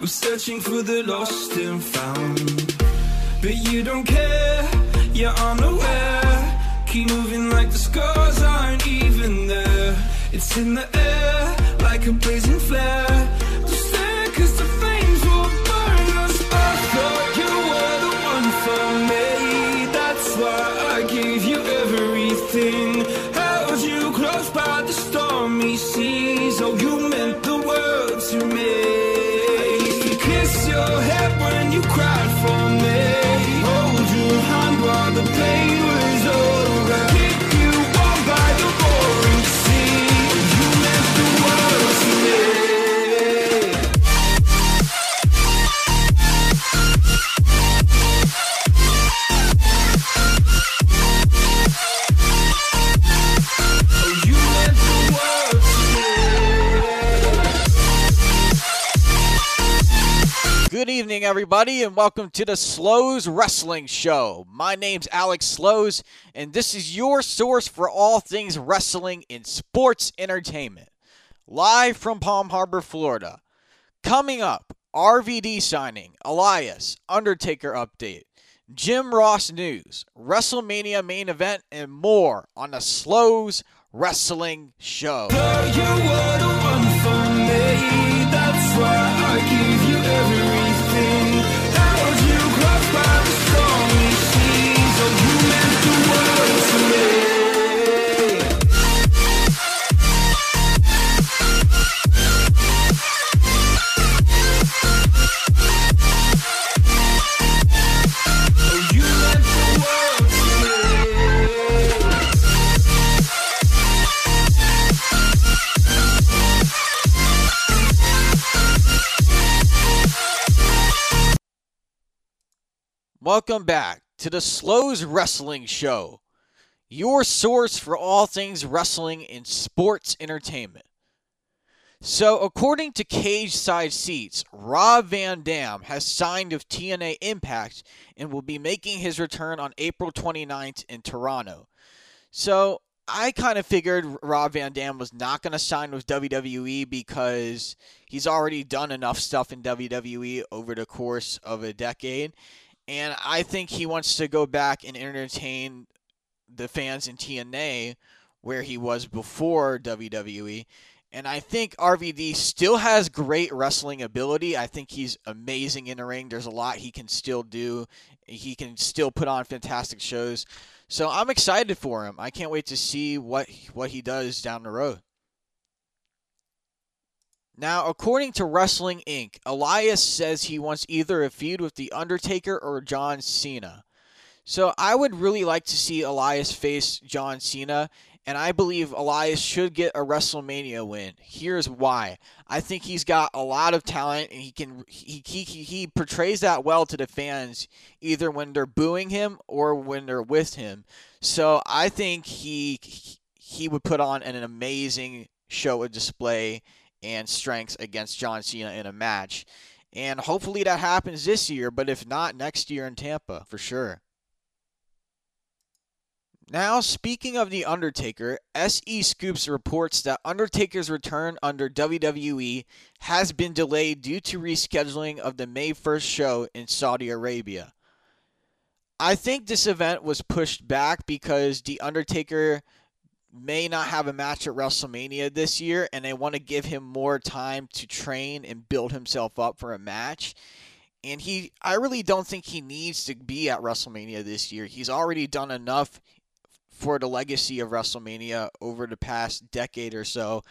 We're searching for the lost and found. But you don't care, you're unaware. Keep moving like the scars aren't even there. It's in the air, like a blazing flare. Evening, everybody, and welcome to the Slows Wrestling Show. My name's Alex Slows, and this is your source for all things wrestling in sports entertainment. Live from Palm Harbor, Florida. Coming up, RVD signing, Elias, Undertaker update, Jim Ross news, WrestleMania main event, and more on the Slows Wrestling Show. Welcome back to the Slows Wrestling Show, your source for all things wrestling and sports entertainment. So, according to Cageside Seats, Rob Van Dam has signed with TNA Impact and will be making his return on April 29th in Toronto. So, I kind of figured Rob Van Dam was not going to sign with WWE because he's already done enough stuff in WWE over the course of a decade. And I think he wants to go back and entertain the fans in TNA where he was before WWE. And I think RVD still has great wrestling ability. I think he's amazing in the ring. There's a lot he can still do. He can still put on fantastic shows. So I'm excited for him. I can't wait to see what what he does down the road. Now, according to Wrestling Inc., Elias says he wants either a feud with The Undertaker or John Cena. So I would really like to see Elias face John Cena, and I believe Elias should get a WrestleMania win. Here's why. I think he's got a lot of talent, and he can he he, he, portrays that well to the fans, either when they're booing him or when they're with him. So I think he he would put on an amazing show of display and strengths against John Cena in a match. And hopefully that happens this year, but if not, next year in Tampa for sure. Now, speaking of The Undertaker, SEScoops reports that Undertaker's return under WWE has been delayed due to rescheduling of the May 1st show in Saudi Arabia. I think this event was pushed back because The Undertaker may not have a match at WrestleMania this year, and they want to give him more time to train and build himself up for a match. And he, I really don't think he needs to be at WrestleMania this year. He's already done enough for the legacy of WrestleMania over the past decade or so,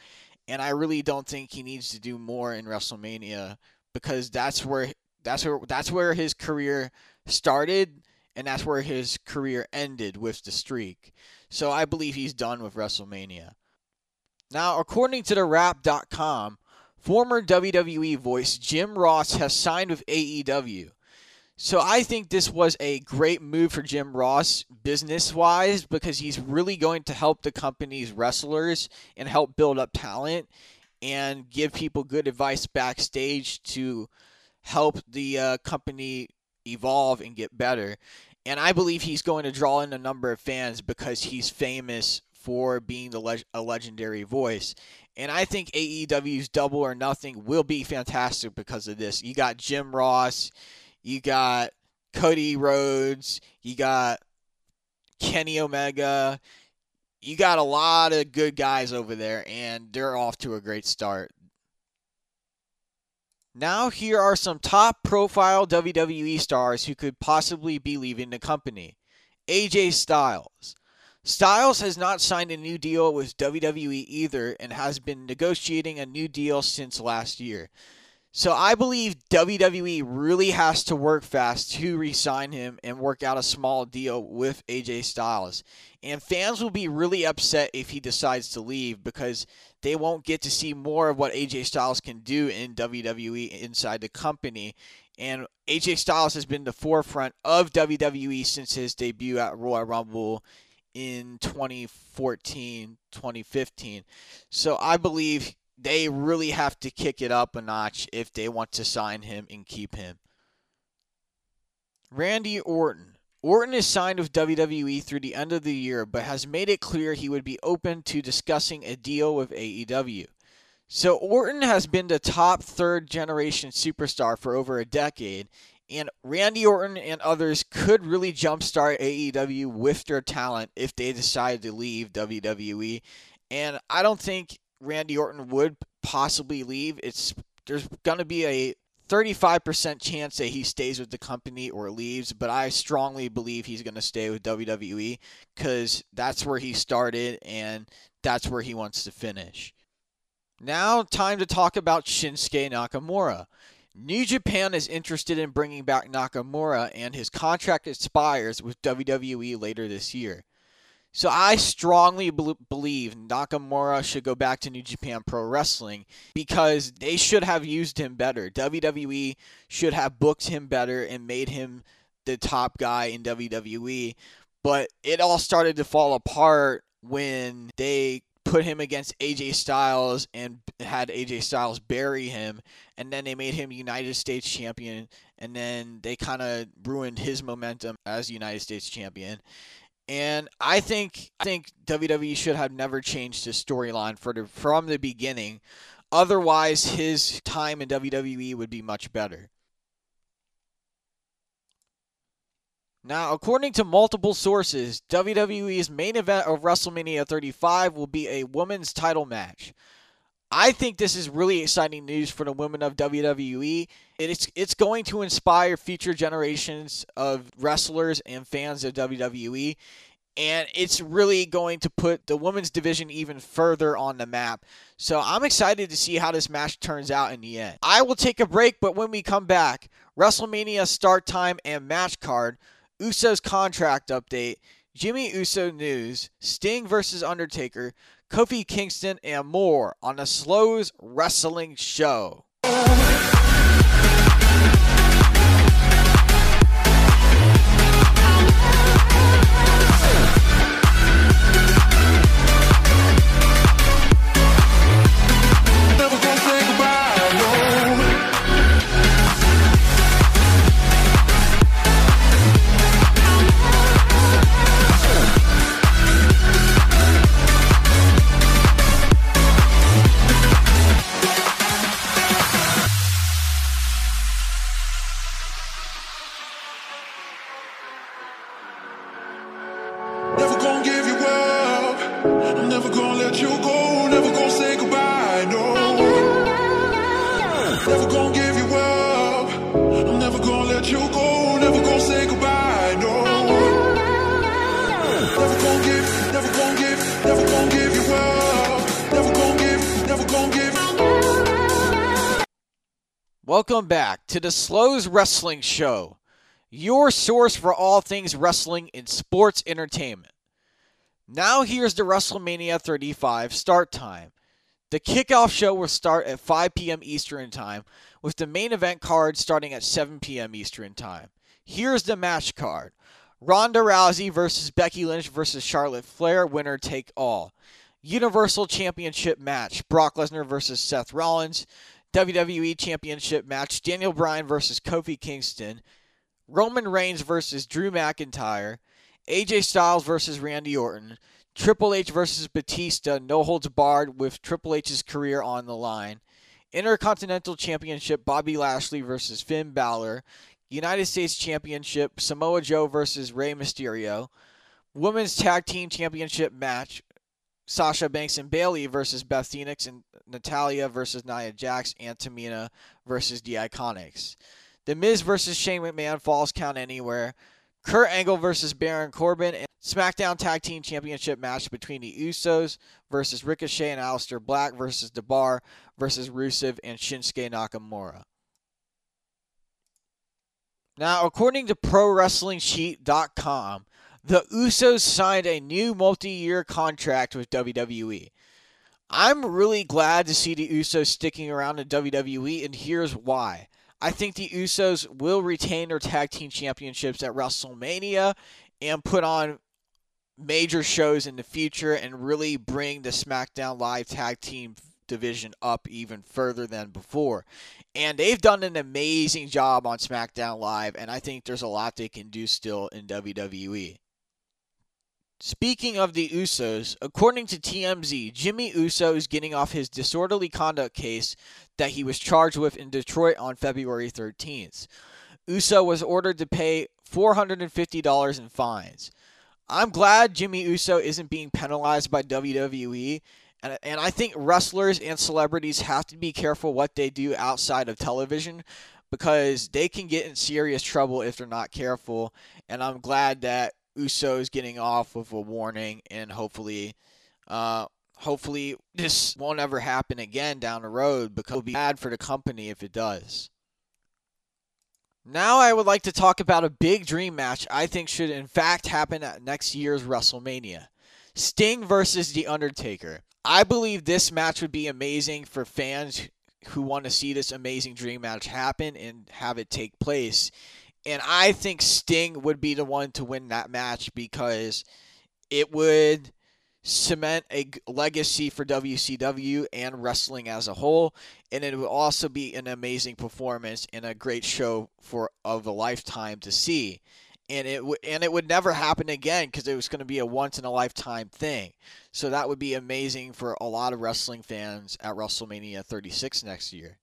and I really don't think he needs to do more in WrestleMania because that's where that's where that's where his career started and that's where his career ended with the streak. So I believe he's done with WrestleMania. Now, according to the Wrap.com, former WWE voice Jim Ross has signed with AEW. So I think this was a great move for Jim Ross business wise because he's really going to help the company's wrestlers and help build up talent and give people good advice backstage to help the uh, company evolve and get better. And I believe he's going to draw in a number of fans because he's famous for being the leg- a legendary voice. And I think AEW's Double or Nothing will be fantastic because of this. You got Jim Ross, you got Cody Rhodes, you got Kenny Omega, you got a lot of good guys over there, and they're off to a great start. Now, here are some top profile WWE stars who could possibly be leaving the company. AJ Styles. Styles has not signed a new deal with WWE either and has been negotiating a new deal since last year. So I believe WWE really has to work fast to re sign him and work out a small deal with AJ Styles. And fans will be really upset if he decides to leave because they won't get to see more of what AJ Styles can do in WWE inside the company. And AJ Styles has been the forefront of WWE since his debut at Royal Rumble in 2014, 2015. So I believe they really have to kick it up a notch if they want to sign him and keep him. Randy Orton. Orton is signed with WWE through the end of the year, but has made it clear he would be open to discussing a deal with AEW. So Orton has been the top third generation superstar for over a decade, and Randy Orton and others could really jumpstart AEW with their talent if they decide to leave WWE. And I don't think Randy Orton would possibly leave. It's there's going to be a 35% chance that he stays with the company or leaves, but I strongly believe he's going to stay with WWE cuz that's where he started and that's where he wants to finish. Now, time to talk about Shinsuke Nakamura. New Japan is interested in bringing back Nakamura, and his contract expires with WWE later this year. So I strongly be- believe Nakamura should go back to New Japan Pro Wrestling because they should have used him better. WWE should have booked him better and made him the top guy in WWE. But it all started to fall apart when they put him against AJ Styles and had AJ Styles bury him, and then they made him United States champion, and then they kind of ruined his momentum as United States champion. And I think I think WWE should have never changed his storyline for the, from the beginning. Otherwise, his time in WWE would be much better. Now, according to multiple sources, WWE's main event of WrestleMania 35 will be a women's title match. I think this is really exciting news for the women of WWE. It's it's going to inspire future generations of wrestlers and fans of WWE. And it's really going to put the women's division even further on the map. So I'm excited to see how this match turns out in the end. I will take a break, but when we come back, WrestleMania start time and match card, Uso's contract update, Jimmy Uso news, Sting versus Undertaker, Kofi Kingston, and more on the Slows Wrestling Show. Welcome back to the Slows Wrestling Show, your source for all things wrestling and sports entertainment. Now, here's the WrestleMania 35 start time. The kickoff show will start at 5 p.m. Eastern Time, with the main event card starting at 7 p.m. Eastern Time. Here's the match card Ronda Rousey versus Becky Lynch versus Charlotte Flair, winner take all. Universal Championship match Brock Lesnar versus Seth Rollins. WWE Championship match Daniel Bryan versus Kofi Kingston, Roman Reigns versus Drew McIntyre, AJ Styles versus Randy Orton, Triple H versus Batista, no holds barred with Triple H's career on the line. Intercontinental Championship, Bobby Lashley versus Finn Balor. United States Championship, Samoa Joe versus Rey Mysterio. Women's Tag Team Championship match, Sasha Banks and Bayley versus Beth Phoenix and Natalya versus Nia Jax and Tamina versus the Iconics. The Miz versus Shane McMahon Falls Count Anywhere. Kurt Angle versus Baron Corbin and SmackDown Tag Team Championship match between the Usos versus Ricochet and Aleister Black versus The Bar versus Rusev and Shinsuke Nakamura. Now, according to ProWrestlingSheet.com, the Usos signed a new multi year contract with WWE. I'm really glad to see the Usos sticking around in WWE, and here's why. I think the Usos will retain their tag team championships at WrestleMania and put on major shows in the future and really bring the SmackDown Live tag team division up even further than before. And they've done an amazing job on SmackDown Live, and I think there's a lot they can do still in WWE. Speaking of the Usos, according to TMZ, Jimmy Uso is getting off his disorderly conduct case that he was charged with in Detroit on February 13th. Uso was ordered to pay $450 in fines. I'm glad Jimmy Uso isn't being penalized by WWE, and, and I think wrestlers and celebrities have to be careful what they do outside of television because they can get in serious trouble if they're not careful. And I'm glad that Usos getting off with a warning, and hopefully, uh, hopefully this won't ever happen again down the road because it'll be bad for the company if it does. Now I would like to talk about a big dream match I think should in fact happen at next year's WrestleMania. Sting versus The Undertaker. I believe this match would be amazing for fans who want to see this amazing dream match happen and have it take place. And I think Sting would be the one to win that match because it would cement a legacy for WCW and wrestling as a whole, and it would also be an amazing performance and a great show for of a lifetime to see. And it w- and it would never happen again because it was going to be a once in a lifetime thing. So that would be amazing for a lot of wrestling fans at WrestleMania 36 next year.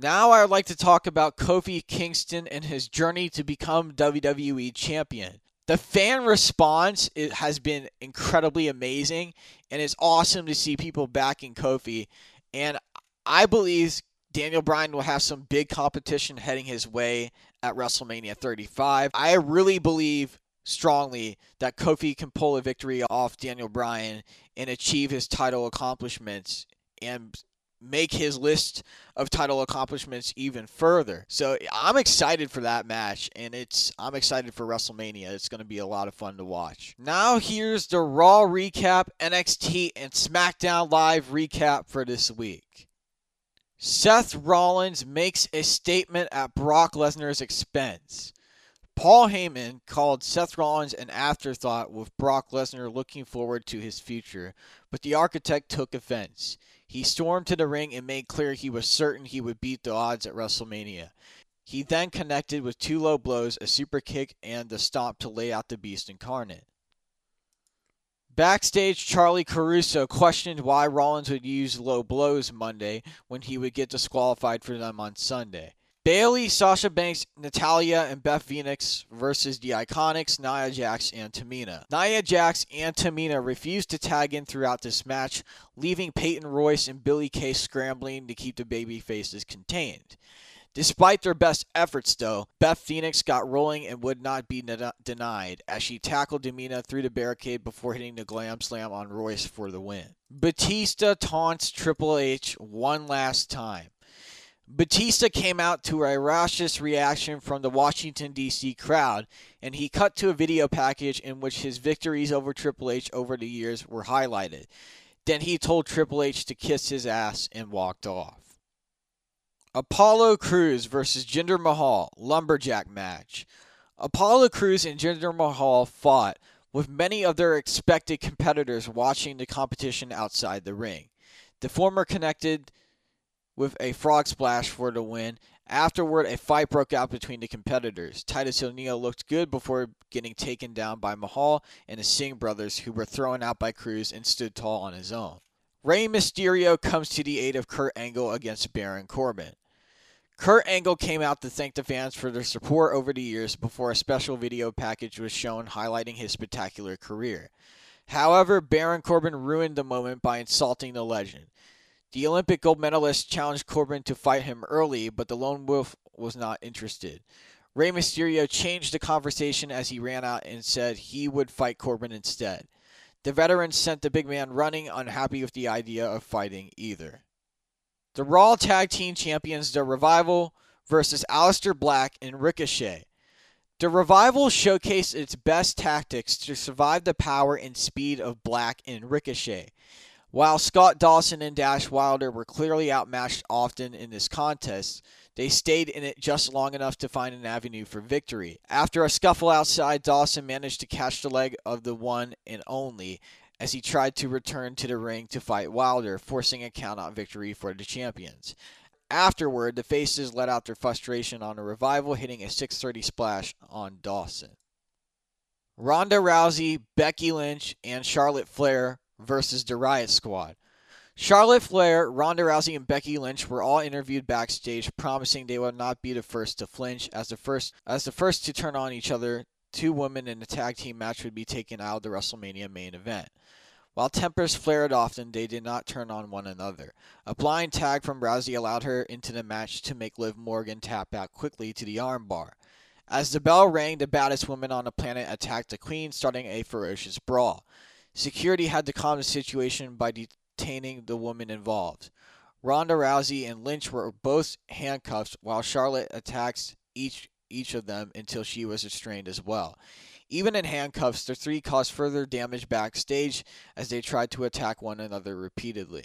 Now I would like to talk about Kofi Kingston and his journey to become WWE champion. The fan response has been incredibly amazing, and it's awesome to see people backing Kofi. And I believe Daniel Bryan will have some big competition heading his way at WrestleMania 35. I really believe strongly that Kofi can pull a victory off Daniel Bryan and achieve his title accomplishments and make his list of title accomplishments even further. So I'm excited for that match and it's I'm excited for WrestleMania. It's going to be a lot of fun to watch. Now here's the Raw recap, NXT and SmackDown Live recap for this week. Seth Rollins makes a statement at Brock Lesnar's expense. Paul Heyman called Seth Rollins an afterthought with Brock Lesnar looking forward to his future, but the architect took offense. He stormed to the ring and made clear he was certain he would beat the odds at WrestleMania. He then connected with two low blows, a super kick, and the stomp to lay out the beast incarnate. Backstage, Charlie Caruso questioned why Rollins would use low blows Monday when he would get disqualified for them on Sunday. Bayley, Sasha Banks, Natalya, and Beth Phoenix versus the Iconics, Nia Jax, and Tamina. Nia Jax and Tamina refused to tag in throughout this match, leaving Peyton Royce and Billy Kay scrambling to keep the baby faces contained. Despite their best efforts, though, Beth Phoenix got rolling and would not be na- denied as she tackled Tamina through the barricade before hitting the glam slam on Royce for the win. Batista taunts Triple H one last time. Batista came out to a raucous reaction from the Washington, D.C. crowd, and he cut to a video package in which his victories over Triple H over the years were highlighted. Then he told Triple H to kiss his ass and walked off. Apollo Crews versus Jinder Mahal lumberjack match. Apollo Crews and Jinder Mahal fought with many of their expected competitors watching the competition outside the ring. The former connected with a frog splash for the win Afterward, a fight broke out between the competitors. Titus O'Neil looked good before getting taken down by Mahal and the Singh brothers, who were thrown out by Crews and stood tall on his own. Rey Mysterio comes to the aid of Kurt Angle against Baron Corbin. Kurt Angle came out to thank the fans for their support over the years before a special video package was shown highlighting his spectacular career. However, Baron Corbin ruined the moment by insulting the legend. The Olympic gold medalist challenged Corbin to fight him early, but the Lone Wolf was not interested. Rey Mysterio changed the conversation as he ran out and said he would fight Corbin instead. The veteran sent the big man running, unhappy with the idea of fighting either. The Raw Tag Team Champions, The Revival, versus Aleister Black and Ricochet. The Revival showcased its best tactics to survive the power and speed of Black and Ricochet. While Scott Dawson and Dash Wilder were clearly outmatched often in this contest, they stayed in it just long enough to find an avenue for victory. After a scuffle outside, Dawson managed to catch the leg of the one and only as he tried to return to the ring to fight Wilder, forcing a countout victory for the champions. Afterward, the faces let out their frustration on a revival, hitting a 630 splash on Dawson. Ronda Rousey, Becky Lynch, and Charlotte Flair versus the Riot Squad. Charlotte Flair, Ronda Rousey, and Becky Lynch were all interviewed backstage, promising they would not be the first to flinch. As the first, as the first to turn on each other, two women in a tag team match would be taken out of the WrestleMania main event. While tempers flared often, they did not turn on one another. A blind tag from Rousey allowed her into the match to make Liv Morgan tap out quickly to the armbar. As the bell rang, the baddest woman on the planet attacked the Queen, starting a ferocious brawl. Security had to calm the situation by detaining the woman involved. Ronda Rousey and Lynch were both handcuffed while Charlotte attacked each each of them until she was restrained as well. Even in handcuffs, the three caused further damage backstage as they tried to attack one another repeatedly.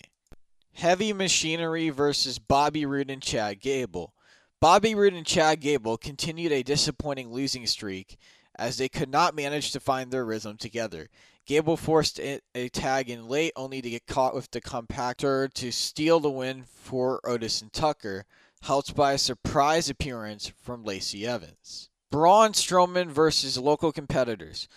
Heavy Machinery versus Bobby Roode and Chad Gable. Bobby Roode and Chad Gable continued a disappointing losing streak as they could not manage to find their rhythm together. Gable forced a tag in late only to get caught with the compactor to steal the win for Otis and Tucker, helped by a surprise appearance from Lacey Evans. Braun Strowman versus local competitors.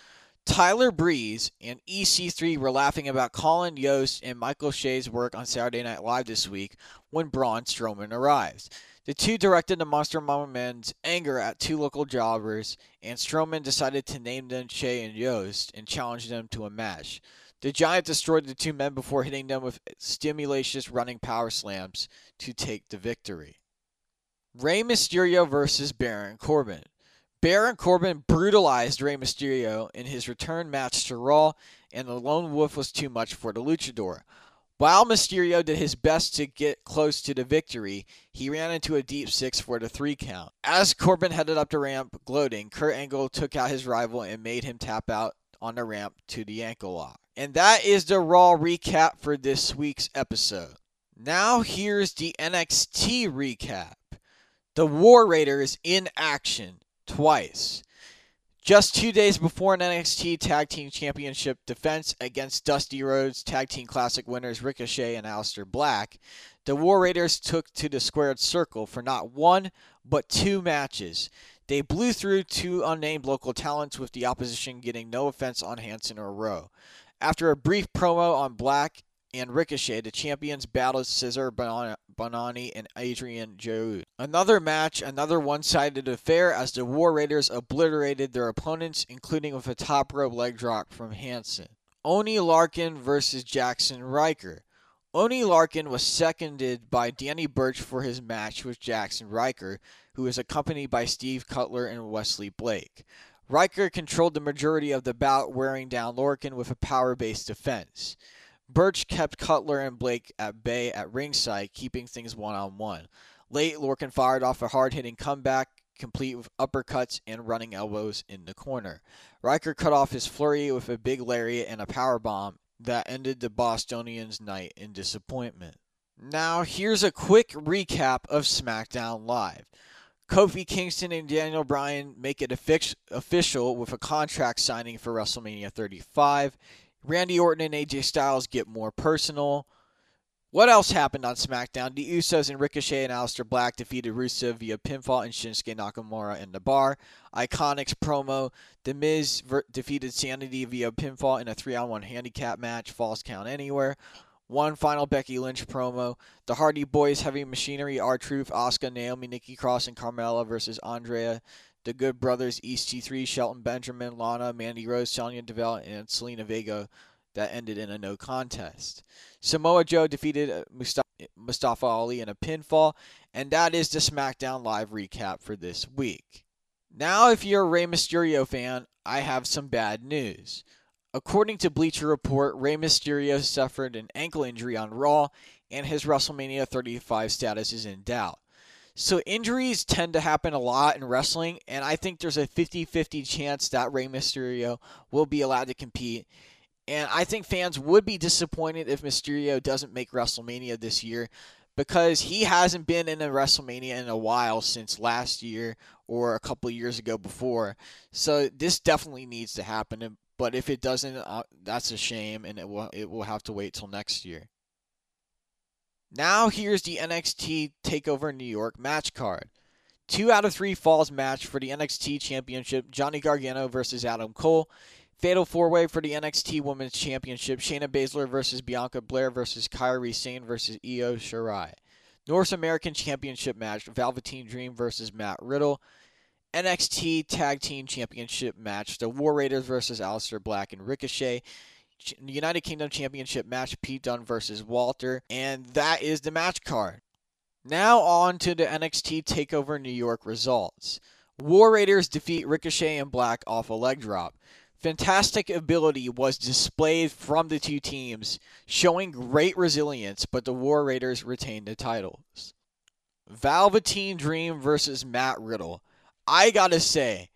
Tyler Breeze and EC3 were laughing about Colin Yost and Michael Che's work on Saturday Night Live this week when Braun Strowman arrived. The two directed the Monster Among Men's anger at two local jobbers, and Strowman decided to name them Che and Yost and challenge them to a match. The Giant destroyed the two men before hitting them with stimulatious running power slams to take the victory. Rey Mysterio versus Baron Corbin. Baron Corbin brutalized Rey Mysterio in his return match to Raw, and the Lone Wolf was too much for the Luchador. While Mysterio did his best to get close to the victory, he ran into a deep six for the three count. As Corbin headed up the ramp, gloating, Kurt Angle took out his rival and made him tap out on the ramp to the ankle lock. And that is the Raw recap for this week's episode. Now here's the NXT recap. The War Raiders in action twice. Just two days before an NXT Tag Team Championship defense against Dusty Rhodes Tag Team Classic winners Ricochet and Aleister Black, the War Raiders took to the squared circle for not one, but two matches. They blew through two unnamed local talents with the opposition getting no offense on Hanson or Rowe. After a brief promo on Black and Ricochet, the champions battled Cezar Bononi and Adrian Joe. Another match, another one sided affair as the War Raiders obliterated their opponents, including with a top rope leg drop from Hanson. Oney Lorcan versus Jackson Ryker. Oney Lorcan was seconded by Danny Burch for his match with Jackson Ryker, who was accompanied by Steve Cutler and Wesley Blake. Ryker controlled the majority of the bout, wearing down Lorcan with a power based defense. Burch kept Cutler and Blake at bay at ringside, keeping things one on one. Late, Lorcan fired off a hard hitting comeback, complete with uppercuts and running elbows in the corner. Ryker cut off his flurry with a big lariat and a power bomb that ended the Bostonians' night in disappointment. Now, here's a quick recap of SmackDown Live. Kofi Kingston and Daniel Bryan make it official with a contract signing for WrestleMania 35. Randy Orton and AJ Styles get more personal. What else happened on SmackDown? The Usos and Ricochet and Aleister Black defeated Rusev via pinfall and Shinsuke Nakamura in the bar. Iconics promo. The Miz ver- defeated Sanity via pinfall in a three-on-one handicap match. Falls count anywhere. One final Becky Lynch promo. The Hardy Boys, Heavy Machinery, R Truth, Asuka, Naomi, Nikki Cross, and Carmella versus Andrea. The Good Brothers, EC3, Shelton Benjamin, Lana, Mandy Rose, Sonya Deville, and Zelina Vega that ended in a no contest. Samoa Joe defeated uh, Mustafa Ali in a pinfall, and that is the SmackDown Live recap for this week. Now, if you're a Rey Mysterio fan, I have some bad news. According to Bleacher Report, Rey Mysterio suffered an ankle injury on Raw, and his WrestleMania 35 status is in doubt. So, injuries tend to happen a lot in wrestling, and I think there's a 50 50 chance that Rey Mysterio will be allowed to compete. And I think fans would be disappointed if Mysterio doesn't make WrestleMania this year because he hasn't been in a WrestleMania in a while since last year or a couple years ago before. So this definitely needs to happen. But if it doesn't, uh, that's a shame, and it will it will have to wait till next year. Now here's the NXT Takeover New York match card. Two out of three falls match for the NXT Championship: Johnny Gargano versus Adam Cole. Fatal four way for the NXT Women's Championship: Shayna Baszler versus Bianca Belair versus Kairi Sane versus Io Shirai. North American Championship match: Velveteen Dream versus Matt Riddle. NXT Tag Team Championship match: The War Raiders versus Aleister Black and Ricochet. United Kingdom Championship match: Pete Dunne versus Walter, and that is the match card. Now on to the NXT Takeover New York results. War Raiders defeat Ricochet and Black off a leg drop. Fantastic ability was displayed from the two teams, showing great resilience, but the War Raiders retained the titles. Velveteen Dream versus Matt Riddle. I gotta say,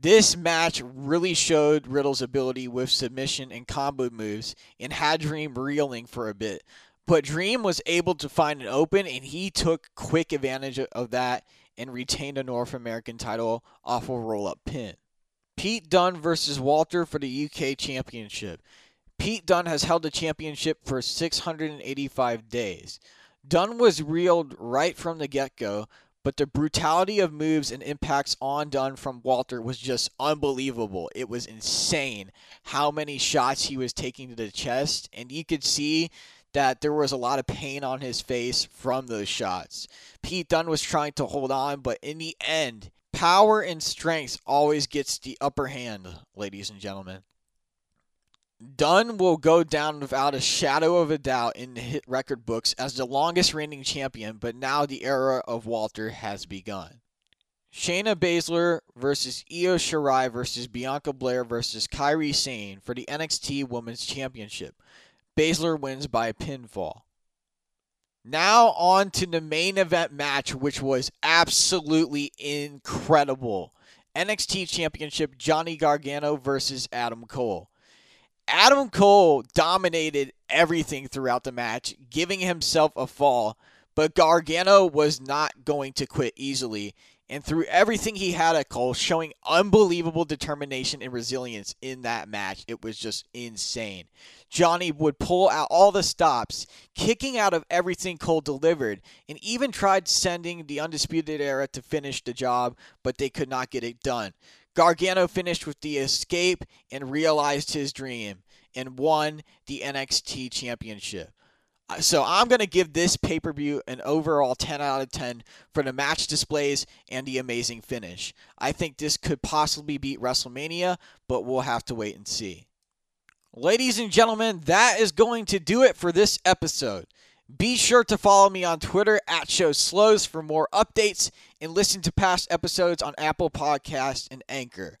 this match really showed Riddle's ability with submission and combo moves and had Dream reeling for a bit. But Dream was able to find an open and he took quick advantage of that and retained a North American title off a roll up pin. Pete Dunne versus Walter for the UK Championship. Pete Dunne has held the championship for 685 days. Dunne was reeled right from the get go, but the brutality of moves and impacts on Dunne from Walter was just unbelievable. It was insane how many shots he was taking to the chest, and you could see that there was a lot of pain on his face from those shots. Pete Dunne was trying to hold on, but in the end, power and strength always gets the upper hand, ladies and gentlemen. Dunne will go down without a shadow of a doubt in the hit record books as the longest reigning champion, but now the era of Walter has begun. Shayna Baszler versus Io Shirai versus Bianca Belair versus Kairi Sane for the NXT Women's Championship. Baszler wins by pinfall. Now on to the main event match, which was absolutely incredible. NXT Championship Johnny Gargano versus Adam Cole. Adam Cole dominated everything throughout the match, giving himself a fall, but Gargano was not going to quit easily and threw everything he had at Cole, showing unbelievable determination and resilience in that match. It was just insane. Johnny would pull out all the stops, kicking out of everything Cole delivered, and even tried sending the Undisputed Era to finish the job, but they could not get it done. Gargano finished with the escape and realized his dream and won the NXT Championship. Uh, so I'm going to give this pay per view an overall 10 out of 10 for the match displays and the amazing finish. I think this could possibly beat WrestleMania, but we'll have to wait and see. Ladies and gentlemen, that is going to do it for this episode. Be sure to follow me on Twitter at Show Slows for more updates and listen to past episodes on Apple Podcasts and Anchor.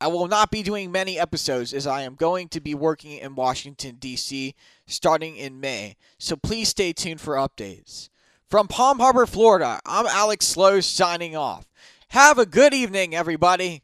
I will not be doing many episodes as I am going to be working in Washington, D.C. starting in May, so please stay tuned for updates. From Palm Harbor, Florida, I'm Alex Slows signing off. Have a good evening, everybody.